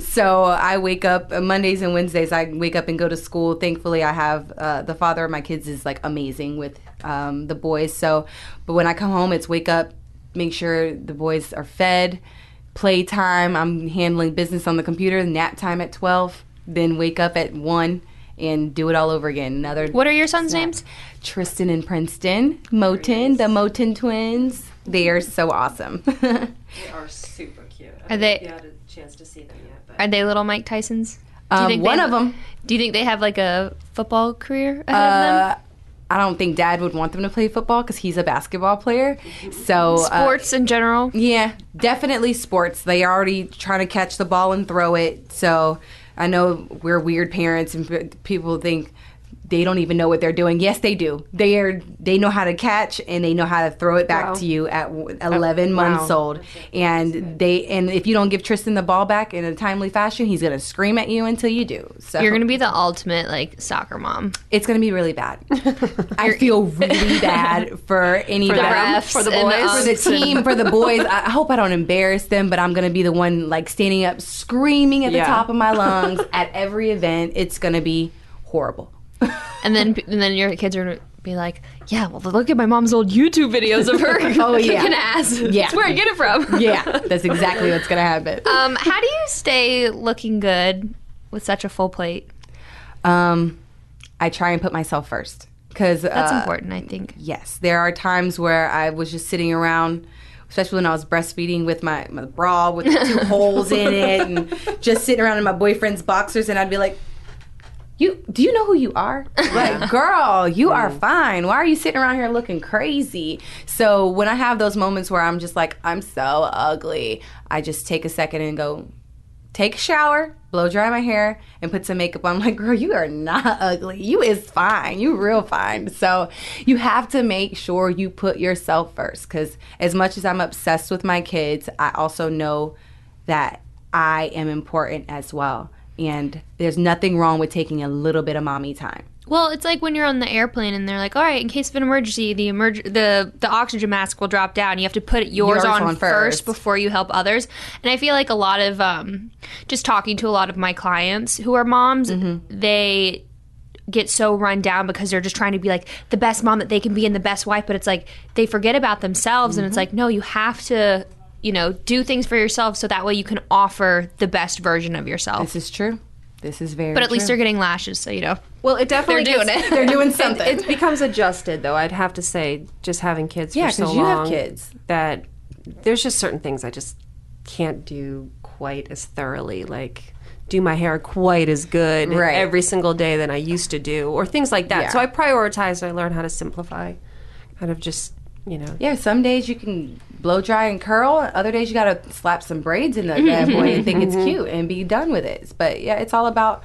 Speaker 4: so I wake up uh, Mondays and Wednesdays. I wake up and go to school. Thankfully, I have uh, the father of my kids is like amazing with um, the boys. So, but when I come home, it's wake up, make sure the boys are fed, playtime. I'm handling business on the computer. Nap time at twelve. Then wake up at one and do it all over again. Another.
Speaker 3: What are your sons' names?
Speaker 4: Tristan and Princeton, Moten, the Moten twins. They are so awesome. <laughs>
Speaker 1: they are super cute?
Speaker 3: Are they-
Speaker 1: You had a chance to see them yet, but
Speaker 3: Are they little Mike Tysons? Do
Speaker 4: Um, one
Speaker 3: they,
Speaker 4: of them.
Speaker 3: Do you think they have like a football career ahead
Speaker 4: Uh,
Speaker 3: of them?
Speaker 4: I don't think Dad would want them to play football because he's a basketball player. So uh,
Speaker 3: Sports in general.
Speaker 4: yeah, definitely sports. They are already trying to catch the ball and throw it. So I know we're weird parents and people think they don't even know what they're doing. Yes, they do. They are they know how to catch and they know how to throw it back wow. to you at 11 wow. months old. And they and if you don't give Tristan the ball back in a timely fashion, he's going to scream at you until you do. So
Speaker 3: You're going to be the ultimate like soccer mom.
Speaker 4: It's going to be really bad. <laughs> I feel really bad for any
Speaker 3: for the refs,
Speaker 4: for the boys, for the team, for the boys. I hope I don't embarrass them, but I'm going to be the one like standing up screaming at the yeah. top of my lungs <laughs> at every event. It's going to be horrible <laughs>
Speaker 3: and then and then your kids are gonna be like, yeah, well, look at my mom's old YouTube videos of her. <laughs>
Speaker 4: oh <laughs> yeah,
Speaker 3: kicking ass. Yeah, that's where I get it from.
Speaker 4: yeah, that's exactly what's gonna happen.
Speaker 3: Um, how do you stay looking good with such a full plate?
Speaker 4: Um, I try and put myself first because
Speaker 3: that's
Speaker 4: uh,
Speaker 3: important. I think.
Speaker 4: Yes, there are times where I was just sitting around especially when I was breastfeeding with my, my bra with two holes in it and just sitting around in my boyfriend's boxers and I'd be like, you do you know who you are? <laughs> Like, girl, you mm. are fine. Why are you sitting around here looking crazy? So when I have those moments where I'm just like, I'm so ugly, I just take a second and go, take a shower, blow dry my hair, and put some makeup on. I'm like, girl, you are not ugly. You is fine. You real fine. So you have to make sure you put yourself first. Cause as much as I'm obsessed with my kids, I also know that I am important as well and there's nothing wrong with taking a little bit of mommy time.
Speaker 3: Well, it's like when you're on the airplane and they're like, "All right, in case of an emergency, the emerg- the the oxygen mask will drop down. You have to put yours, yours on, on first. first. before you help others." And I feel like a lot of um, just talking to a lot of my clients who are moms, mm-hmm. they get so run down because they're just trying to be like the best mom that they can be and the best wife, but it's like they forget about themselves, mm-hmm. and it's mm-hmm. like, no, you have to you know, do things for yourself so that way you can offer the best version of yourself.
Speaker 4: This is true. This is very.
Speaker 3: But at
Speaker 4: true.
Speaker 3: least they're getting lashes, so you know.
Speaker 1: Well, it definitely
Speaker 3: they're doing it.
Speaker 4: They're doing <laughs> something.
Speaker 1: it, it, becomes adjusted, though. I'd have to say, just having kids
Speaker 4: yeah,
Speaker 1: for so
Speaker 4: you
Speaker 1: long,
Speaker 4: have kids.
Speaker 1: that there's just certain things I just can't do quite as thoroughly, like do my hair quite as good
Speaker 4: right.
Speaker 1: every single day than I used to do, or things like that. Yeah. So I prioritize. I learn how to simplify, kind of just you know.
Speaker 4: Yeah, some days you can blow dry and curl. Other days you got to slap some braids in the bad boy and think it's mm-hmm. cute and be done with it. But yeah, it's all about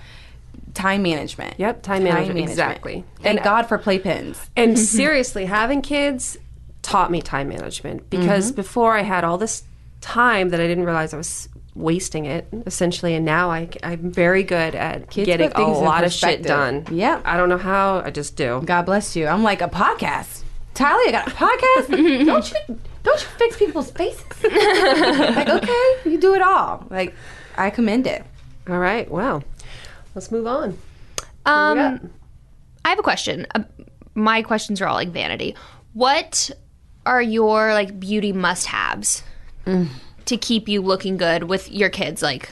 Speaker 4: time management.
Speaker 1: Yep, time, time management, management, exactly.
Speaker 4: Thank and, God for playpens.
Speaker 1: And <laughs> seriously, having kids taught me time management because mm-hmm. before I had all this time that I didn't realize I was wasting it essentially and now I, i'm very good at Kids getting a lot of shit done
Speaker 4: yeah
Speaker 1: i don't know how i just do
Speaker 4: god bless you i'm like a podcast Tyler, you got a podcast? <laughs> don't you don't you fix people's faces? <laughs> like, okay, you do it all. Like, I commend it.
Speaker 1: All right. Well, let's move on.
Speaker 3: Um, I have a question. Uh, my questions are all like vanity. What are your like beauty must-haves mm. to keep you looking good with your kids? Like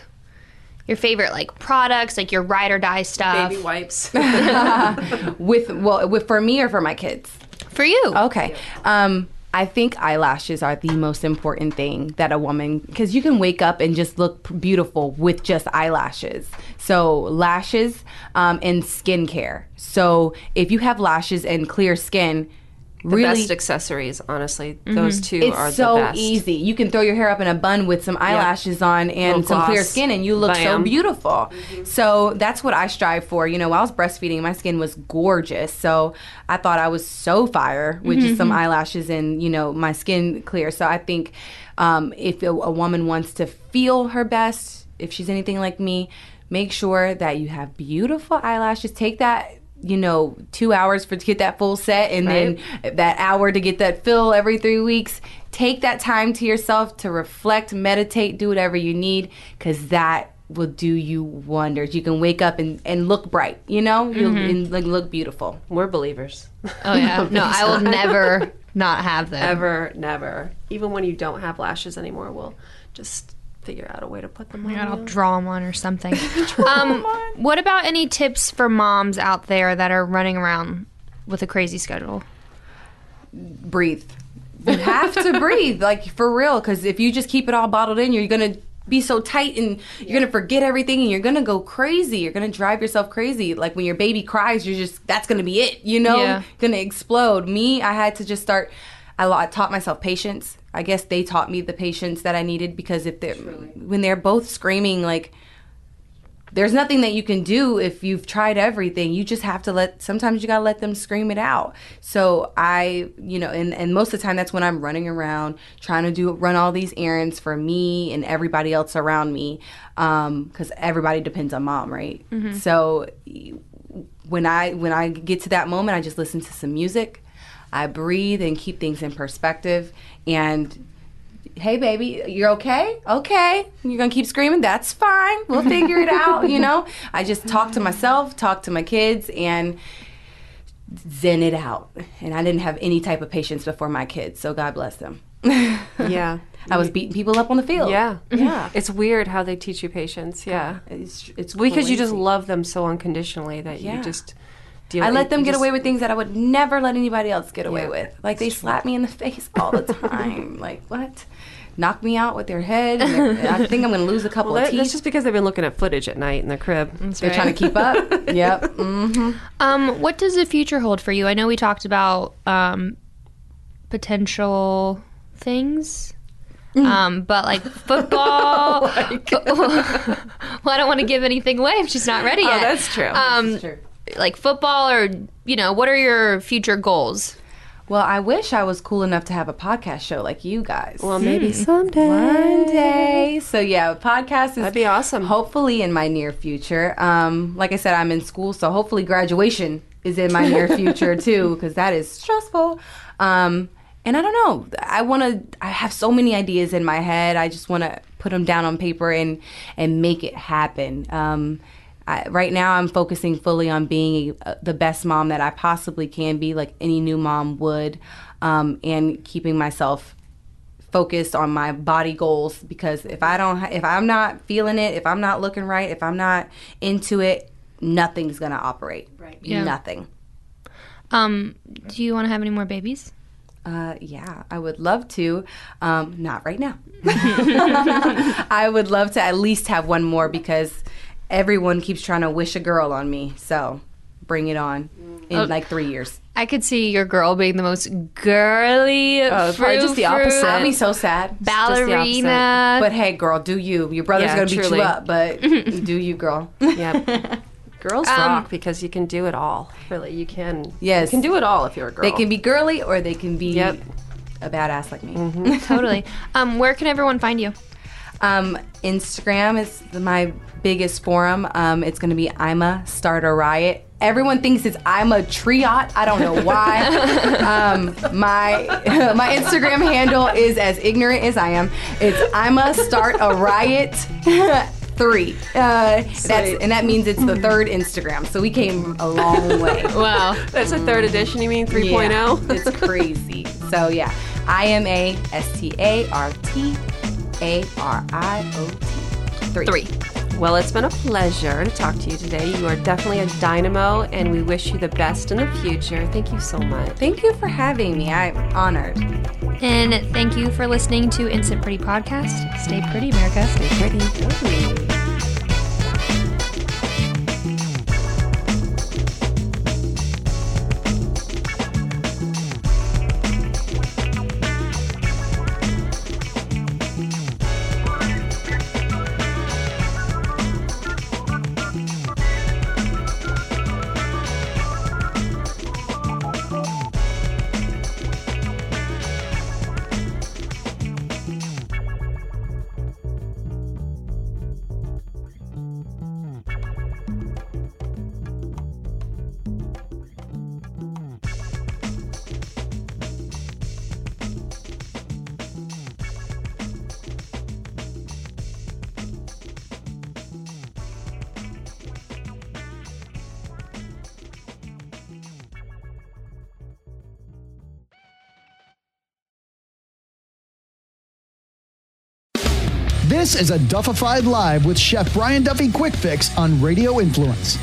Speaker 3: your favorite like products, like your ride or die stuff.
Speaker 1: Baby wipes. <laughs>
Speaker 4: with well, with for me or for my kids
Speaker 3: for you.
Speaker 4: Okay. Um, I think eyelashes are the most important thing that a woman, because you can wake up and just look beautiful with just eyelashes. So, lashes um, and skincare. So, if you have lashes and clear skin,
Speaker 1: the really, best accessories, honestly. Mm-hmm. Those two
Speaker 4: it's
Speaker 1: are
Speaker 4: so
Speaker 1: the best.
Speaker 4: easy. You can throw your hair up in a bun with some eyelashes yep. on and some clear skin, and you look Bam. so beautiful. Mm-hmm. So that's what I strive for. You know, while I was breastfeeding, my skin was gorgeous. So I thought I was so fire with mm-hmm. just some mm-hmm. eyelashes and you know my skin clear. So I think um, if a, a woman wants to feel her best, if she's anything like me, make sure that you have beautiful eyelashes. Take that you know, two hours for to get that full set and right. then that hour to get that fill every three weeks. Take that time to yourself to reflect, meditate, do whatever you need, because that will do you wonders. You can wake up and, and look bright, you know? You'll mm-hmm. look beautiful.
Speaker 1: We're believers.
Speaker 3: Oh, yeah. <laughs> no, I will never not have them.
Speaker 1: Ever, never. Even when you don't have lashes anymore, we'll just figure out a way to put them on.
Speaker 3: I'll draw them on or something. <laughs> um, on. What about any tips for moms out there that are running around with a crazy schedule?
Speaker 4: Breathe. You have to <laughs> breathe, like for real, because if you just keep it all bottled in, you're gonna be so tight and you're yeah. gonna forget everything and you're gonna go crazy. You're gonna drive yourself crazy. Like when your baby cries, you're just that's gonna be it. You know, yeah. gonna explode. Me, I had to just start. I, I taught myself patience I guess they taught me the patience that I needed because if they're when they're both screaming like there's nothing that you can do if you've tried everything. You just have to let, sometimes you got to let them scream it out. So I, you know, and, and most of the time that's when I'm running around trying to do, run all these errands for me and everybody else around me. Um, cause everybody depends on mom, right? Mm-hmm. So when I, when I get to that moment, I just listen to some music. I breathe and keep things in perspective. And hey baby you're okay? Okay. You're gonna keep screaming? That's fine. We'll figure it out you know? I just talk to myself talk to my kids and zen it out. And i didn't have any type of patience before my kids so god bless them. <laughs>
Speaker 1: Yeah.
Speaker 4: I was beating people up on the field.
Speaker 1: Yeah. Yeah. <laughs> It's weird how they teach you patience. Yeah. It's it's because crazy. you just love them so unconditionally that yeah. you just
Speaker 4: deal. I let them get just, away with things that I would never let anybody else get away yeah, with. Like they slap me in the <laughs> face all the time. <laughs> like what? Knock me out with their head. <laughs> I think I'm going to lose a couple well, of teeth.
Speaker 1: That's just because they've been looking at footage at night in the crib.
Speaker 4: That's They're right. trying to keep up. yep. Mm-hmm.
Speaker 3: Um, what does the future hold for you? I know we talked about um, potential things. Mm. Um, but like football, like. well, I don't want to give anything away if she's not ready oh, yet.
Speaker 1: Oh, that's true. Um, that's true
Speaker 3: like football or you know what are your future goals
Speaker 4: well, I wish I was cool enough to have a podcast show like you guys.
Speaker 1: Well, maybe hmm. someday.
Speaker 4: One day. So yeah, podcast is
Speaker 1: That'd be awesome.
Speaker 4: Hopefully in my near future. Um, like I said, I'm in school, so hopefully graduation is in my near future <laughs> too, because that is stressful. Um, and I don't know. I want to. I have so many ideas in my head. I just want to put them down on paper and and make it happen. Um, I, right now I'm focusing fully on being a, the best mom that I possibly can be, like any new mom would, um, and keeping myself focused on my body goals because if I don't, if I'm not feeling it, if I'm not looking right, if I'm not into it, nothing's gonna operate. Right. Yeah. Nothing.
Speaker 3: Um, do you want to have any more babies?
Speaker 4: Uh, yeah, I would love to. Um, not right now. <laughs> <laughs> I would love to at least have one more because everyone keeps trying to wish a girl on me. So bring it on in oh, like three years.
Speaker 3: I could see your girl being the most girly. Oh, probably
Speaker 4: just the opposite. I'll be so sad.
Speaker 3: Ballerina.
Speaker 4: But hey, girl, do you? Your brother's yeah, gonna truly. beat you up, but <laughs> do you, girl?
Speaker 1: Yeah. <laughs> Girls um, rock because you can do it all. Really, you can. Yes, you can do it all if you're a girl.
Speaker 4: They can be girly or they can be yep. a badass like me.
Speaker 3: Mm-hmm. <laughs> totally. Um, where can everyone find you?
Speaker 4: Um, Instagram is my biggest forum. Um, it's going to be I'm a Start a Riot. Everyone thinks it's I'm a Triot. I don't know why. <laughs> um, my <laughs> my Instagram handle is as ignorant as I am. It's I'm a Start a Riot. <laughs> three. Uh, that's and that means it's the third Instagram. So we came a long way.
Speaker 1: wow, that's a third edition. You mean 3.0?
Speaker 4: Yeah, it's crazy. So yeah, I am a S T A R T A R I O T. Three.
Speaker 3: Three.
Speaker 1: Well, it's been a pleasure to talk to you today. You are definitely a dynamo, and we wish you the best in the future. Thank you so much.
Speaker 4: Thank you for having me. I'm honored.
Speaker 3: And thank you for listening to Instant Pretty Podcast. Stay pretty, America.
Speaker 1: Stay pretty.
Speaker 5: This is a Duffified Live with Chef Brian Duffy Quick Fix on Radio Influence.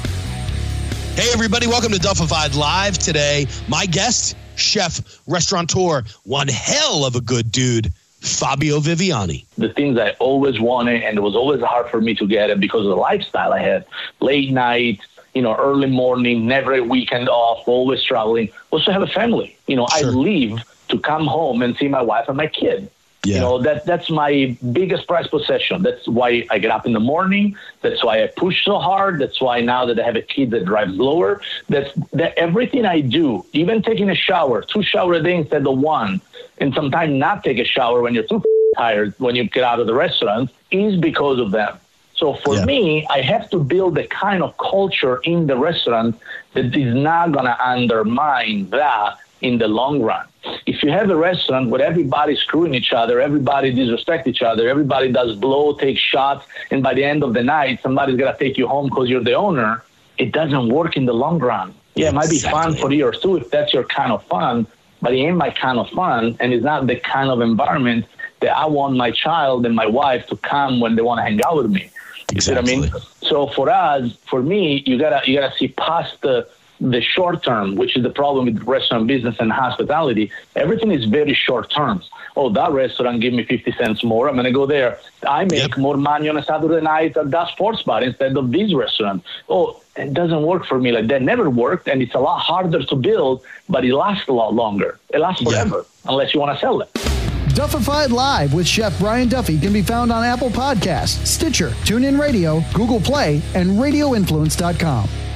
Speaker 6: Hey, everybody, welcome to Duffified Live today. My guest, chef, restaurateur, one hell of a good dude, Fabio Viviani.
Speaker 7: The things I always wanted, and it was always hard for me to get it because of the lifestyle I had late night, you know, early morning, never a weekend off, always traveling, was to have a family. You know, sure. I leave to come home and see my wife and my kid Yeah. You know, that that's my biggest prize possession. That's why I get up in the morning. That's why I push so hard. That's why now that I have a kid that drives lower, that's that everything I do, even taking a shower, two shower a day instead of one, and sometimes not take a shower when you're too tired when you get out of the restaurant, is because of them. So for yeah. me, I have to build a kind of culture in the restaurant that is not going to undermine that in the long run. If you have a restaurant where everybody's screwing each other, everybody disrespect each other, everybody does blow, take shots, and by the end of the night, somebody's gonna take you home because you're the owner, it doesn't work in the long run. Yeah, it might be fun for you or two if that's your kind of fun, but it ain't my kind of fun, and it's not the kind of environment that I want my child and my wife to come when they want to hang out with me. You exactly. see what I mean? So for us, for me, you gotta you gotta see past the the short term, which is the problem with restaurant business and hospitality, everything is very short term. Oh, that restaurant give me 50 cents more. I'm going to go there. I make yep. more money on a Saturday night at that sports bar instead of this restaurant. Oh, it doesn't work for me like that. Never worked, and it's a lot harder to build, but it lasts a lot longer. It lasts forever yep. unless you want to sell it.
Speaker 5: Duffified Live with Chef Brian Duffy can be found on Apple Podcasts, Stitcher, TuneIn Radio, Google Play, and RadioInfluence.com.